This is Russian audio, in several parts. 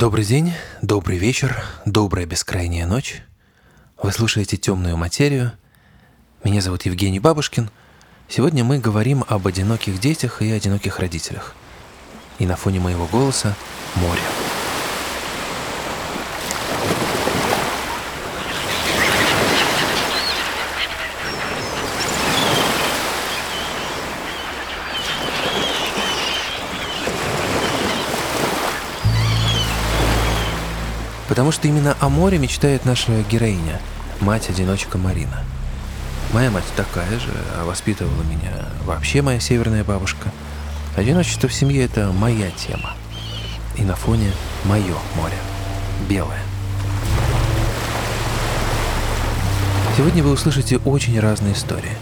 Добрый день, добрый вечер, добрая бескрайняя ночь. Вы слушаете «Темную материю». Меня зовут Евгений Бабушкин. Сегодня мы говорим об одиноких детях и одиноких родителях. И на фоне моего голоса – море. Потому что именно о море мечтает наша героиня, мать-одиночка Марина. Моя мать такая же, а воспитывала меня вообще моя северная бабушка. Одиночество в семье – это моя тема. И на фоне мое море. Белое. Сегодня вы услышите очень разные истории.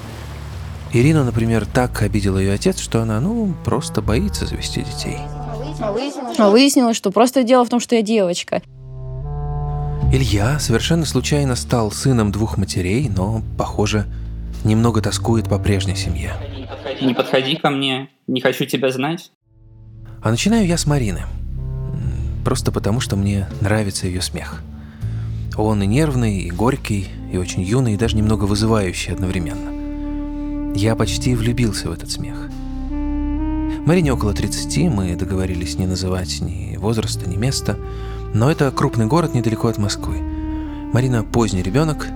Ирина, например, так обидела ее отец, что она, ну, просто боится завести детей. А выяснилось, что просто дело в том, что я девочка. Илья совершенно случайно стал сыном двух матерей, но, похоже, немного тоскует по прежней семье. Не подходи ко мне, не хочу тебя знать. А начинаю я с Марины. Просто потому, что мне нравится ее смех. Он и нервный, и горький, и очень юный, и даже немного вызывающий одновременно. Я почти влюбился в этот смех. Марине около 30, мы договорились не называть ни возраста, ни места – но это крупный город недалеко от Москвы. Марина поздний ребенок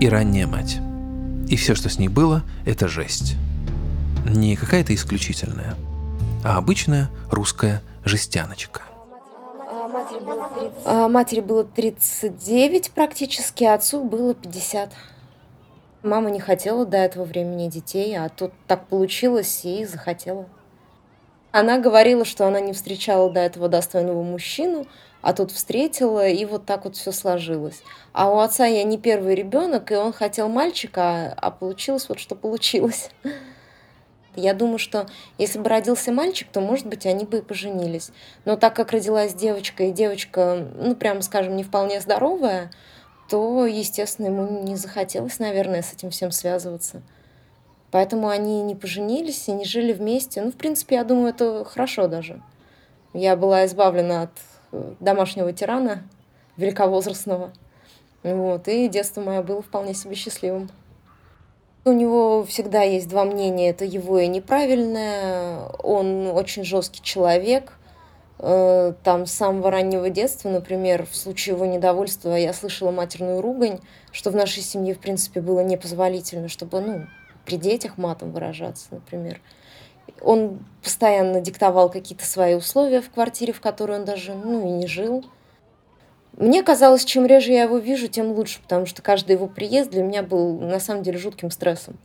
и ранняя мать. И все, что с ней было, это жесть. Не какая-то исключительная, а обычная русская жестяночка. А матери было 39 практически, а отцу было 50. Мама не хотела до этого времени детей, а тут так получилось и захотела. Она говорила, что она не встречала до этого достойного мужчину, а тут встретила, и вот так вот все сложилось. А у отца я не первый ребенок, и он хотел мальчика, а получилось вот что получилось. Я думаю, что если бы родился мальчик, то, может быть, они бы и поженились. Но так как родилась девочка, и девочка, ну, прямо скажем, не вполне здоровая, то, естественно, ему не захотелось, наверное, с этим всем связываться. Поэтому они не поженились и не жили вместе. Ну, в принципе, я думаю, это хорошо даже. Я была избавлена от домашнего тирана, великовозрастного. Вот, и детство мое было вполне себе счастливым. У него всегда есть два мнения. Это его и неправильное. Он очень жесткий человек. Э, там с самого раннего детства, например, в случае его недовольства я слышала матерную ругань, что в нашей семье, в принципе, было непозволительно, чтобы, ну, при детях матом выражаться, например. Он постоянно диктовал какие-то свои условия в квартире, в которой он даже ну, и не жил. Мне казалось, чем реже я его вижу, тем лучше, потому что каждый его приезд для меня был на самом деле жутким стрессом.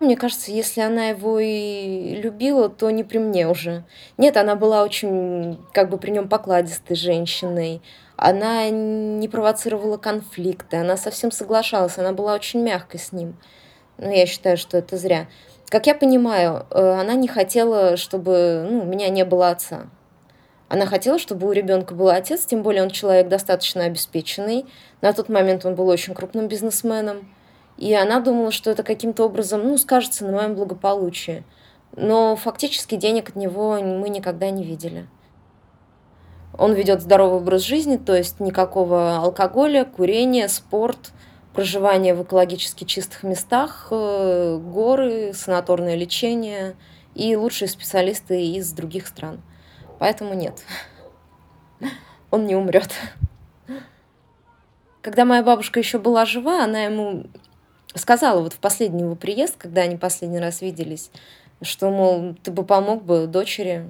Мне кажется, если она его и любила, то не при мне уже. Нет, она была очень, как бы при нем покладистой женщиной. Она не провоцировала конфликты, она совсем соглашалась, она была очень мягкой с ним. Но я считаю, что это зря. Как я понимаю, э, она не хотела, чтобы ну, у меня не было отца. Она хотела, чтобы у ребенка был отец, тем более он человек достаточно обеспеченный. На тот момент он был очень крупным бизнесменом. И она думала, что это каким-то образом ну, скажется на моем благополучии. Но фактически денег от него мы никогда не видели. Он ведет здоровый образ жизни, то есть никакого алкоголя, курения, спорт – проживание в экологически чистых местах, э, горы, санаторное лечение и лучшие специалисты из других стран. Поэтому нет, он не умрет. Когда моя бабушка еще была жива, она ему сказала вот в последний его приезд, когда они последний раз виделись, что, мол, ты бы помог бы дочери,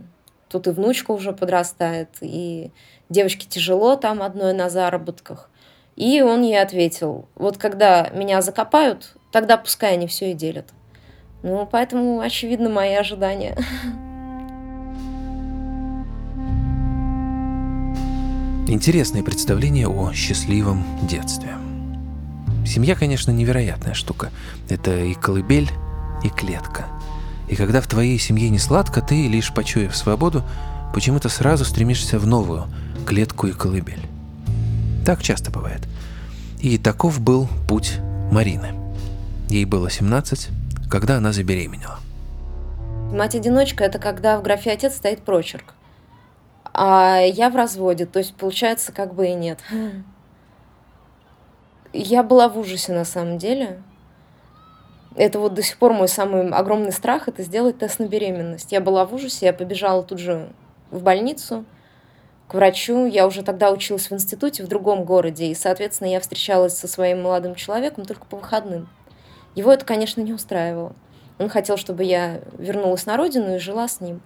тут и внучка уже подрастает, и девочке тяжело там одной на заработках. И он ей ответил, вот когда меня закопают, тогда пускай они все и делят. Ну, поэтому, очевидно, мои ожидания. Интересное представление о счастливом детстве. Семья, конечно, невероятная штука. Это и колыбель, и клетка. И когда в твоей семье не сладко, ты, лишь почуяв свободу, почему-то сразу стремишься в новую клетку и колыбель. Так часто бывает. И таков был путь Марины. Ей было 17, когда она забеременела. Мать-одиночка – это когда в графе «отец» стоит прочерк. а я в разводе. То есть, получается, как бы и нет. Я была в ужасе на самом деле. Это вот до сих пор мой самый огромный страх – это сделать тест на беременность. Я была в ужасе, я побежала тут же в больницу к врачу. Я уже тогда училась в институте в другом городе, и, соответственно, я встречалась со своим молодым человеком только по выходным. Его это, конечно, не устраивало. Он хотел, чтобы я вернулась на родину и жила с ним.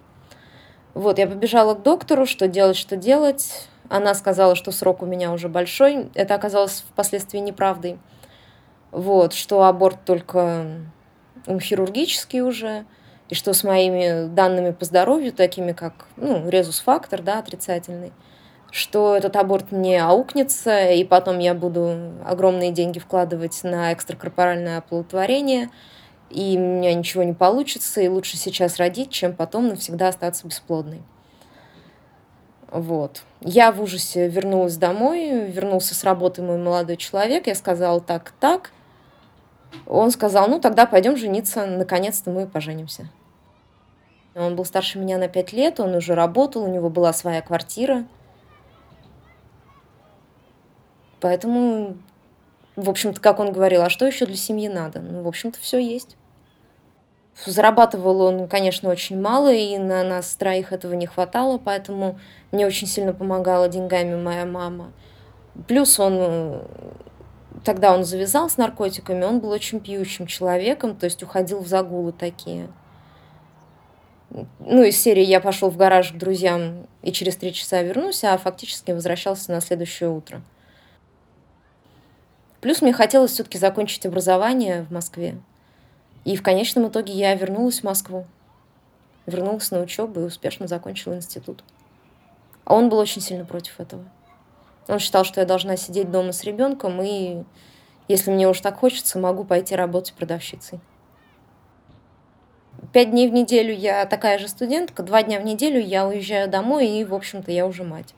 Вот, я побежала к доктору, что делать, что делать. Она сказала, что срок у меня уже большой. Это оказалось впоследствии неправдой. Вот, что аборт только хирургический уже, и что с моими данными по здоровью, такими как ну, резус-фактор, да, отрицательный, что этот аборт мне аукнется, и потом я буду огромные деньги вкладывать на экстракорпоральное оплодотворение, и у меня ничего не получится, и лучше сейчас родить, чем потом навсегда остаться бесплодной. Вот. Я в ужасе вернулась домой, вернулся с работы мой молодой человек, я сказала так, так. Он сказал, ну тогда пойдем жениться, наконец-то мы поженимся. Он был старше меня на пять лет, он уже работал, у него была своя квартира. Поэтому, в общем-то, как он говорил, а что еще для семьи надо? Ну, в общем-то, все есть. Зарабатывал он, конечно, очень мало, и на нас троих этого не хватало, поэтому мне очень сильно помогала деньгами моя мама. Плюс он тогда он завязал с наркотиками, он был очень пьющим человеком, то есть уходил в загулы такие. Ну, из серии «Я пошел в гараж к друзьям и через три часа вернусь», а фактически возвращался на следующее утро. Плюс мне хотелось все-таки закончить образование в Москве. И в конечном итоге я вернулась в Москву. Вернулась на учебу и успешно закончила институт. А он был очень сильно против этого. Он считал, что я должна сидеть дома с ребенком, и если мне уж так хочется, могу пойти работать продавщицей. Пять дней в неделю я такая же студентка, два дня в неделю я уезжаю домой, и, в общем-то, я уже мать.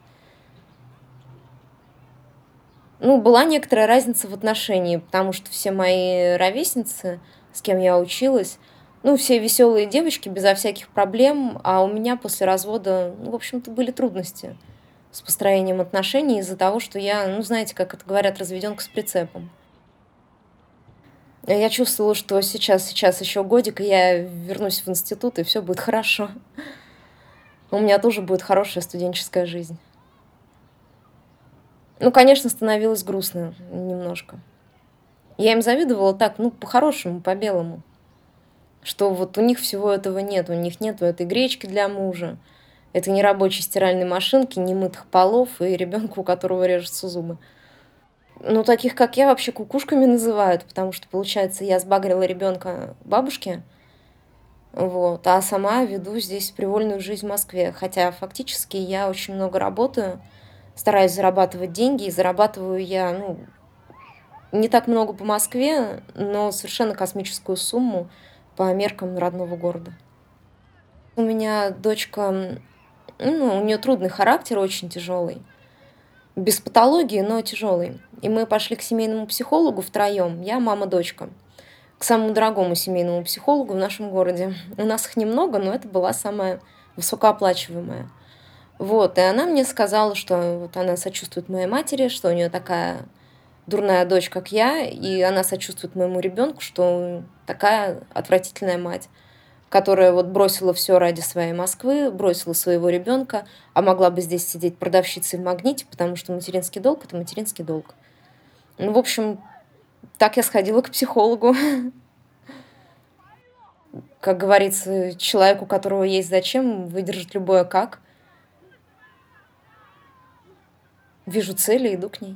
Ну, была некоторая разница в отношении, потому что все мои ровесницы, с кем я училась, ну, все веселые девочки безо всяких проблем, а у меня после развода, ну, в общем-то, были трудности с построением отношений из-за того, что я, ну, знаете, как это говорят, разведенка с прицепом. Я чувствовала, что сейчас, сейчас еще годик, и я вернусь в институт, и все будет хорошо. У меня тоже будет хорошая студенческая жизнь. Ну, конечно, становилось грустно немножко. Я им завидовала так, ну, по-хорошему, по-белому. Что вот у них всего этого нет. У них нет этой гречки для мужа. Это не рабочей стиральной машинки, не мытых полов и ребенка, у которого режутся зубы. Ну, таких, как я, вообще кукушками называют, потому что, получается, я сбагрила ребенка бабушке, вот, а сама веду здесь привольную жизнь в Москве. Хотя фактически я очень много работаю, стараюсь зарабатывать деньги, и зарабатываю я, ну, не так много по Москве, но совершенно космическую сумму по меркам родного города. У меня дочка, ну, у нее трудный характер, очень тяжелый. Без патологии, но тяжелый. И мы пошли к семейному психологу втроем, я, мама, дочка. К самому дорогому семейному психологу в нашем городе. У нас их немного, но это была самая высокооплачиваемая. Вот, и она мне сказала, что вот она сочувствует моей матери, что у нее такая дурная дочь, как я, и она сочувствует моему ребенку, что такая отвратительная мать, которая вот бросила все ради своей Москвы, бросила своего ребенка, а могла бы здесь сидеть продавщицей в магните, потому что материнский долг – это материнский долг. Ну, в общем, так я сходила к психологу. Как говорится, человеку, которого есть зачем, выдержать любое как. Вижу цели, иду к ней.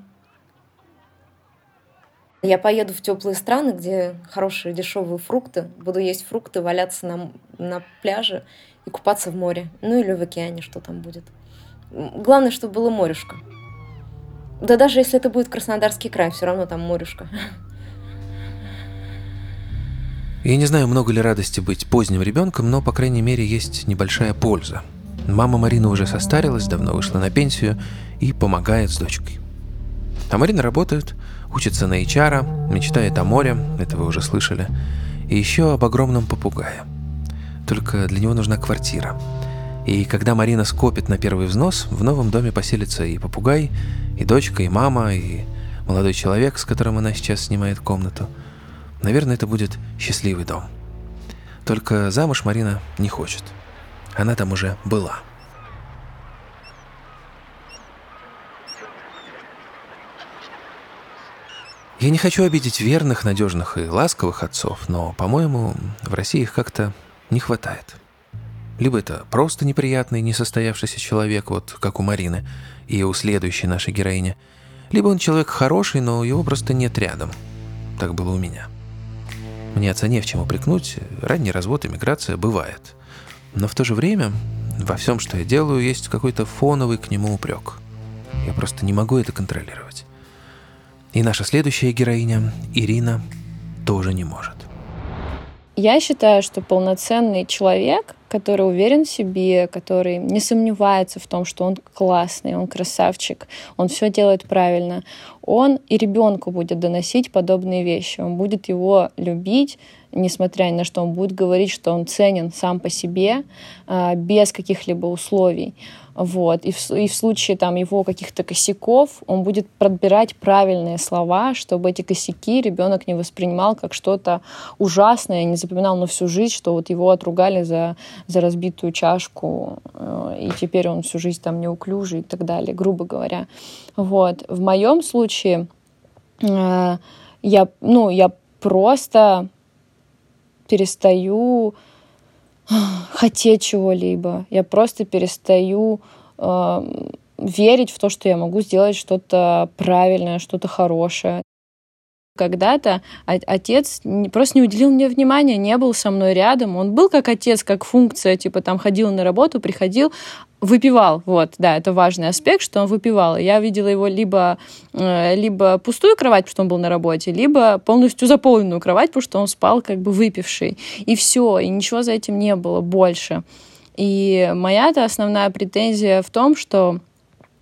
Я поеду в теплые страны, где хорошие дешевые фрукты. Буду есть фрукты, валяться на, на пляже и купаться в море. Ну или в океане, что там будет. Главное, чтобы было морешко. Да даже если это будет Краснодарский край, все равно там морюшка. Я не знаю, много ли радости быть поздним ребенком, но, по крайней мере, есть небольшая польза. Мама Марина уже состарилась, давно вышла на пенсию и помогает с дочкой. А Марина работает, учится на HR, мечтает о море, это вы уже слышали, и еще об огромном попугае. Только для него нужна квартира. И когда Марина скопит на первый взнос, в новом доме поселится и попугай, и дочка, и мама, и молодой человек, с которым она сейчас снимает комнату. Наверное, это будет счастливый дом. Только замуж Марина не хочет. Она там уже была. Я не хочу обидеть верных, надежных и ласковых отцов, но, по-моему, в России их как-то не хватает. Либо это просто неприятный, несостоявшийся человек, вот как у Марины и у следующей нашей героини, либо он человек хороший, но его просто нет рядом. Так было у меня. Мне отца не в чем упрекнуть, ранний развод и миграция бывает. Но в то же время во всем, что я делаю, есть какой-то фоновый к нему упрек. Я просто не могу это контролировать. И наша следующая героиня, Ирина, тоже не может. Я считаю, что полноценный человек, который уверен в себе, который не сомневается в том, что он классный, он красавчик, он все делает правильно, он и ребенку будет доносить подобные вещи. Он будет его любить, несмотря ни на что, он будет говорить, что он ценен сам по себе, а, без каких-либо условий. Вот. И, в, и в случае там, его каких-то косяков он будет подбирать правильные слова, чтобы эти косяки ребенок не воспринимал как что-то ужасное, не запоминал на всю жизнь, что вот его отругали за, за разбитую чашку, э, и теперь он всю жизнь там неуклюжий и так далее, грубо говоря. Вот. В моем случае э, я, ну, я просто перестаю хотеть чего-либо. Я просто перестаю э, верить в то, что я могу сделать что-то правильное, что-то хорошее. Когда-то отец просто не уделил мне внимания, не был со мной рядом. Он был как отец, как функция, типа там ходил на работу, приходил, выпивал, вот, да, это важный аспект, что он выпивал. Я видела его либо, э, либо пустую кровать, потому что он был на работе, либо полностью заполненную кровать, потому что он спал как бы выпивший. И все, и ничего за этим не было больше. И моя-то основная претензия в том, что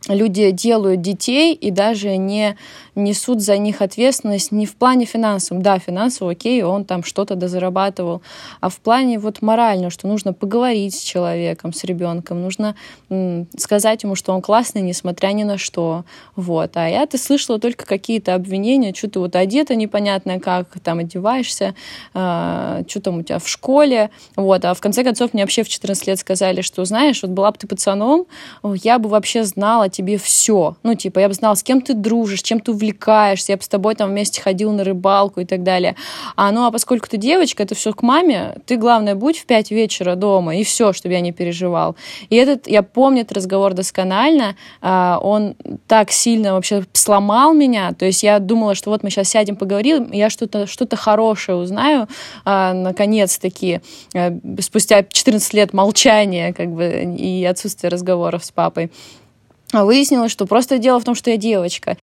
люди делают детей и даже не несут за них ответственность не в плане финансовом. Да, финансово, окей, он там что-то дозарабатывал, а в плане вот морально, что нужно поговорить с человеком, с ребенком, нужно сказать ему, что он классный, несмотря ни на что. Вот. А я-то слышала только какие-то обвинения, что ты вот одета непонятно как, там одеваешься, э, а, что там у тебя в школе. Вот. А в конце концов мне вообще в 14 лет сказали, что, знаешь, вот была бы ты пацаном, я бы вообще знала тебе все. Ну, типа, я бы знала, с кем ты дружишь, чем ты увлекаешься, я бы с тобой там вместе ходил на рыбалку и так далее. А ну, а поскольку ты девочка, это все к маме, ты, главное, будь в 5 вечера дома, и все, чтобы я не переживал. И этот, я помню этот разговор досконально, а, он так сильно вообще сломал меня, то есть я думала, что вот мы сейчас сядем, поговорим, я что-то что хорошее узнаю, а, наконец-таки, э, спустя 14 лет молчания, как бы, и отсутствия разговоров с папой. А выяснилось, что просто дело в том, что я девочка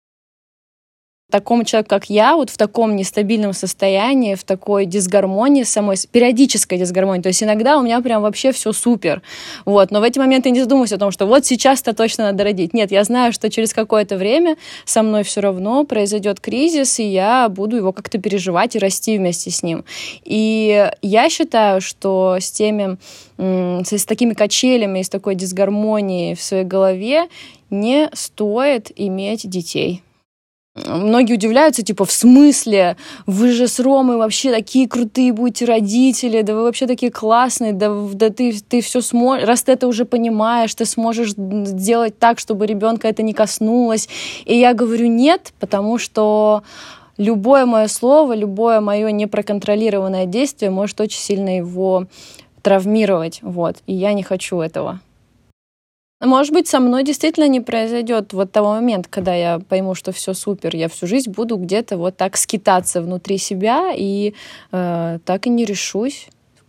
такому человеку, как я, вот в таком нестабильном состоянии, в такой дисгармонии самой, периодической дисгармонии. То есть иногда у меня прям вообще все супер. Вот. Но в эти моменты не задумываюсь о том, что вот сейчас-то точно надо родить. Нет, я знаю, что через какое-то время со мной все равно произойдет кризис, и я буду его как-то переживать и расти вместе с ним. И я считаю, что с теми, с такими качелями, с такой дисгармонией в своей голове не стоит иметь детей многие удивляются, типа, в смысле? Вы же с Ромой вообще такие крутые будете родители, да вы вообще такие классные, да, да ты, ты все сможешь, раз ты это уже понимаешь, ты сможешь сделать так, чтобы ребенка это не коснулось. И я говорю нет, потому что любое мое слово, любое мое непроконтролированное действие может очень сильно его травмировать, вот, и я не хочу этого. Может быть, со мной действительно не произойдет вот того момента, когда я пойму, что все супер. Я всю жизнь буду где-то вот так скитаться внутри себя и э, так и не решусь.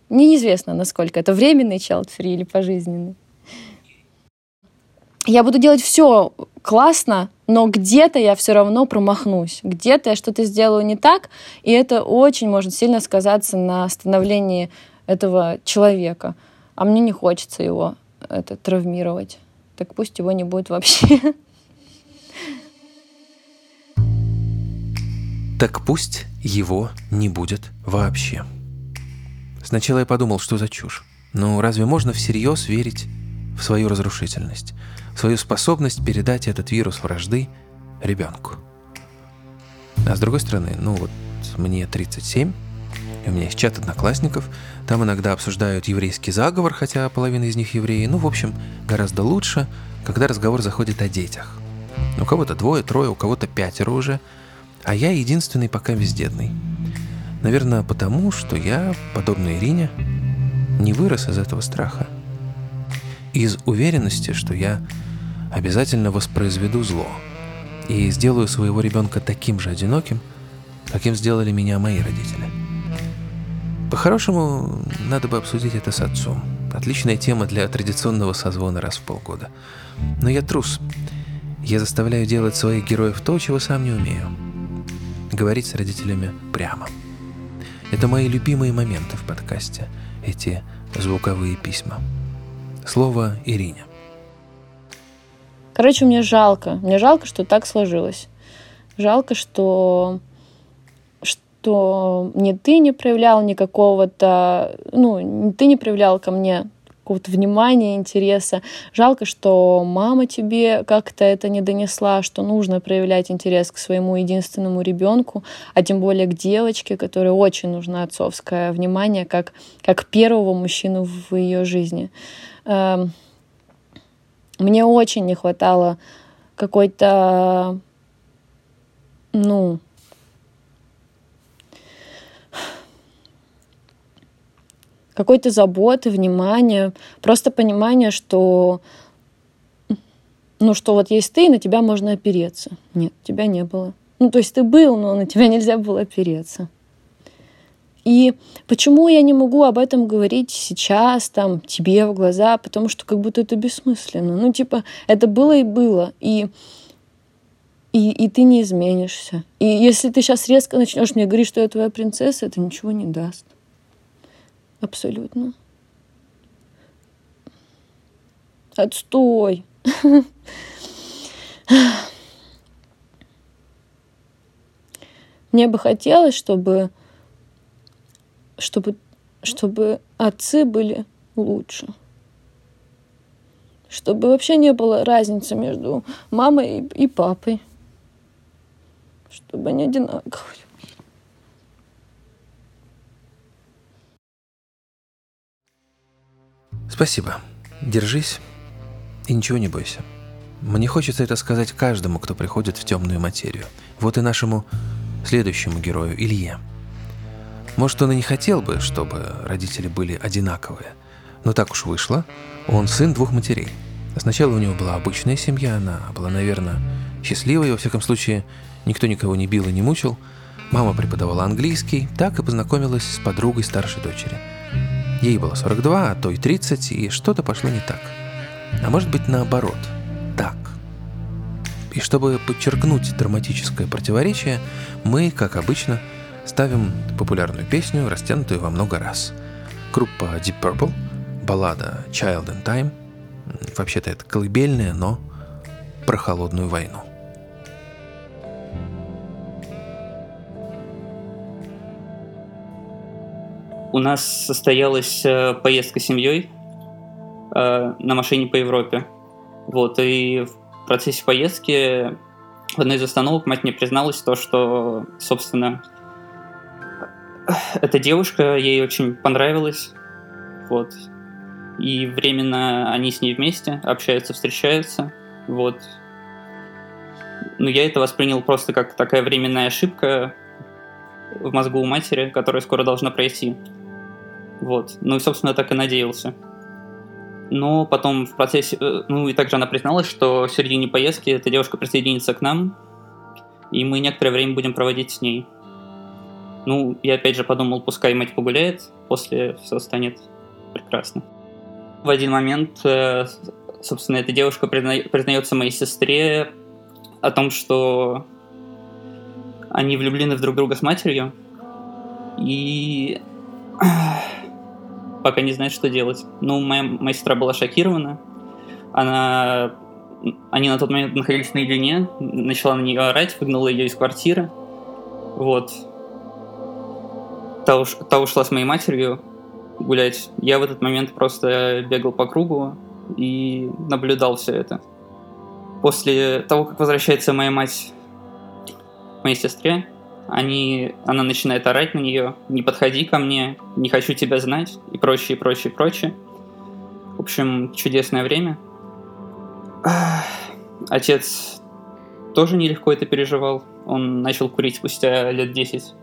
Неизвестно, насколько это временный child free или пожизненный. Я буду делать все классно, но где-то я все равно промахнусь, где-то я что-то сделаю не так, и это очень может сильно сказаться на становлении этого человека. А мне не хочется его это травмировать. Так пусть его не будет вообще. Так пусть его не будет вообще. Сначала я подумал, что за чушь. Ну, разве можно всерьез верить в свою разрушительность, в свою способность передать этот вирус вражды ребенку. А с другой стороны, ну вот мне 37, у меня есть чат одноклассников, там иногда обсуждают еврейский заговор, хотя половина из них евреи. Ну, в общем, гораздо лучше, когда разговор заходит о детях. У кого-то двое, трое, у кого-то пятеро уже, а я единственный пока бездетный. Наверное, потому, что я, подобно Ирине, не вырос из этого страха. Из уверенности, что я обязательно воспроизведу зло и сделаю своего ребенка таким же одиноким, каким сделали меня мои родители. По-хорошему, надо бы обсудить это с отцом. Отличная тема для традиционного созвона раз в полгода. Но я трус. Я заставляю делать своих героев то, чего сам не умею. Говорить с родителями прямо. Это мои любимые моменты в подкасте. Эти звуковые письма. Слово Ирине. Короче, мне жалко. Мне жалко, что так сложилось. Жалко, что что ни ты не проявлял никакого-то, ну, ты не проявлял ко мне какого-то внимания, интереса. Жалко, что мама тебе как-то это не донесла, что нужно проявлять интерес к своему единственному ребенку, а тем более к девочке, которой очень нужно отцовское внимание, как, как первого мужчину в ее жизни. Эм, мне очень не хватало какой-то, ну, какой-то заботы, внимания, просто понимание, что ну, что вот есть ты, и на тебя можно опереться. Нет, тебя не было. Ну, то есть ты был, но на тебя нельзя было опереться. И почему я не могу об этом говорить сейчас, там, тебе в глаза, потому что как будто это бессмысленно. Ну, типа, это было и было. И, и, и ты не изменишься. И если ты сейчас резко начнешь мне говорить, что я твоя принцесса, это ничего не даст. Абсолютно. Отстой. Мне бы хотелось, чтобы, чтобы, чтобы отцы были лучше. Чтобы вообще не было разницы между мамой и, и папой. Чтобы они одинаковые. Спасибо. Держись и ничего не бойся. Мне хочется это сказать каждому, кто приходит в темную материю. Вот и нашему следующему герою, Илье. Может, он и не хотел бы, чтобы родители были одинаковые, но так уж вышло. Он сын двух матерей. Сначала у него была обычная семья, она была, наверное, счастливой, во всяком случае, никто никого не бил и не мучил. Мама преподавала английский, так и познакомилась с подругой старшей дочери – Ей было 42, а то и 30, и что-то пошло не так. А может быть наоборот, так. И чтобы подчеркнуть драматическое противоречие, мы, как обычно, ставим популярную песню, растянутую во много раз. Группа Deep Purple, баллада Child in Time, вообще-то это колыбельная, но про холодную войну. У нас состоялась э, поездка с семьей э, на машине по Европе. Вот, и в процессе поездки в одной из остановок мать мне призналась то, что, собственно, эта девушка, ей очень понравилась. Вот. И временно они с ней вместе общаются, встречаются. Вот. Но я это воспринял просто как такая временная ошибка в мозгу у матери, которая скоро должна пройти. Вот. Ну и, собственно, так и надеялся. Но потом в процессе... Э, ну и также она призналась, что в середине поездки эта девушка присоединится к нам, и мы некоторое время будем проводить с ней. Ну, я опять же подумал, пускай мать погуляет, после все станет прекрасно. В один момент, э, собственно, эта девушка призна... признается моей сестре о том, что они влюблены в друг друга с матерью, и пока не знает, что делать. Ну, моя, моя сестра была шокирована. Она... Они на тот момент находились наедине, начала на нее орать, выгнала ее из квартиры. Вот. Та, уж, та ушла с моей матерью гулять. Я в этот момент просто бегал по кругу, и наблюдал все это. После того, как возвращается моя мать моей сестре, они, она начинает орать на нее, не подходи ко мне, не хочу тебя знать, и прочее, прочее, прочее. В общем, чудесное время. Отец тоже нелегко это переживал. Он начал курить спустя лет 10.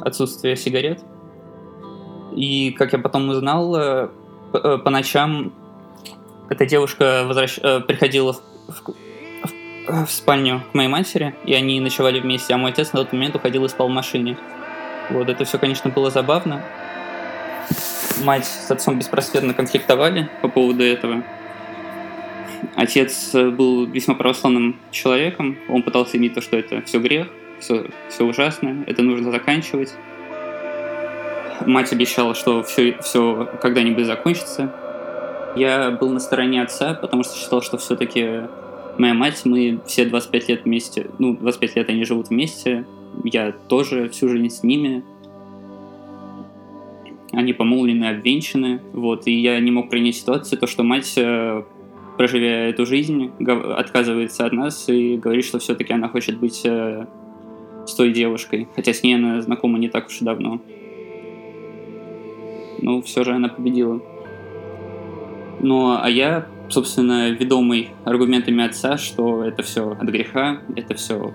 Отсутствие сигарет. И, как я потом узнал, э, э, по ночам эта девушка возвращ... Э, приходила. В... в спальню к моей матери, и они ночевали вместе, а мой отец на тот момент уходил и спал в машине. Вот, это все, конечно, было забавно. Мать с отцом беспросветно конфликтовали по поводу этого. Отец был весьма православным человеком. Он пытался иметь то, что это все грех, все, все ужасно, это нужно заканчивать. Мать обещала, что все, все когда-нибудь закончится. Я был на стороне отца, потому что считал, что все-таки моя мать, мы все 25 лет вместе, ну, 25 лет они живут вместе, я тоже всю жизнь с ними. Они помолвлены, обвенчаны, вот, и я не мог принять ситуацию, то, что мать, э, проживая эту жизнь, отказывается от нас и говорит, что все-таки она хочет быть э, с той девушкой, хотя с ней она знакома не так уж и давно. Но все же она победила. Ну, а я, собственно, ведомый аргументами отца, что это все от греха, это все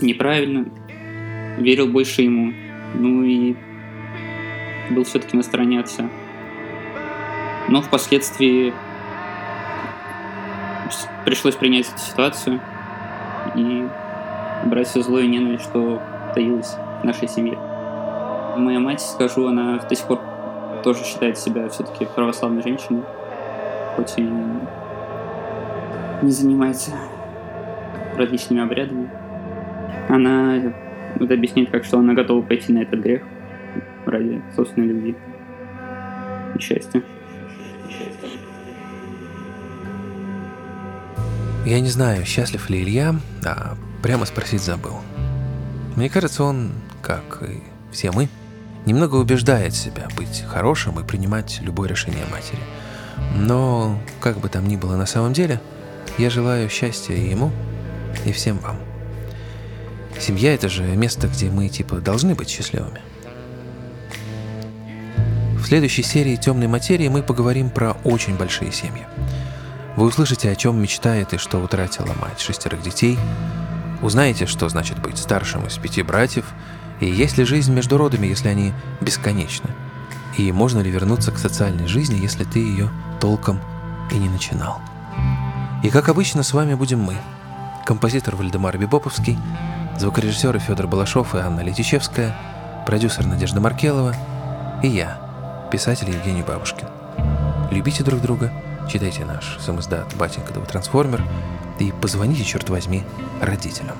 неправильно, верил больше ему. Ну и был все-таки на стороне отца. Но впоследствии пришлось принять эту ситуацию и брать все зло и ненависть, что таилось в нашей семье. Моя мать, скажу, она до сих пор тоже считает себя все-таки православной женщиной, хоть и не занимается различными обрядами. Она это объясняет как, что она готова пойти на этот грех ради собственной любви и счастья. Я не знаю, счастлив ли Илья, а прямо спросить забыл. Мне кажется, он, как и все мы, немного убеждает себя быть хорошим и принимать любое решение матери. Но, как бы там ни было на самом деле, я желаю счастья и ему, и всем вам. Семья — это же место, где мы, типа, должны быть счастливыми. В следующей серии «Темной материи» мы поговорим про очень большие семьи. Вы услышите, о чем мечтает и что утратила мать шестерых детей, узнаете, что значит быть старшим из пяти братьев — и есть ли жизнь между родами, если они бесконечны? И можно ли вернуться к социальной жизни, если ты ее толком и не начинал? И как обычно, с вами будем мы. Композитор Вальдемар Бибоповский, звукорежиссеры Федор Балашов и Анна Летичевская, продюсер Надежда Маркелова и я, писатель Евгений Бабушкин. Любите друг друга, читайте наш самоздат «Батенька, да вы трансформер» и позвоните, черт возьми, родителям.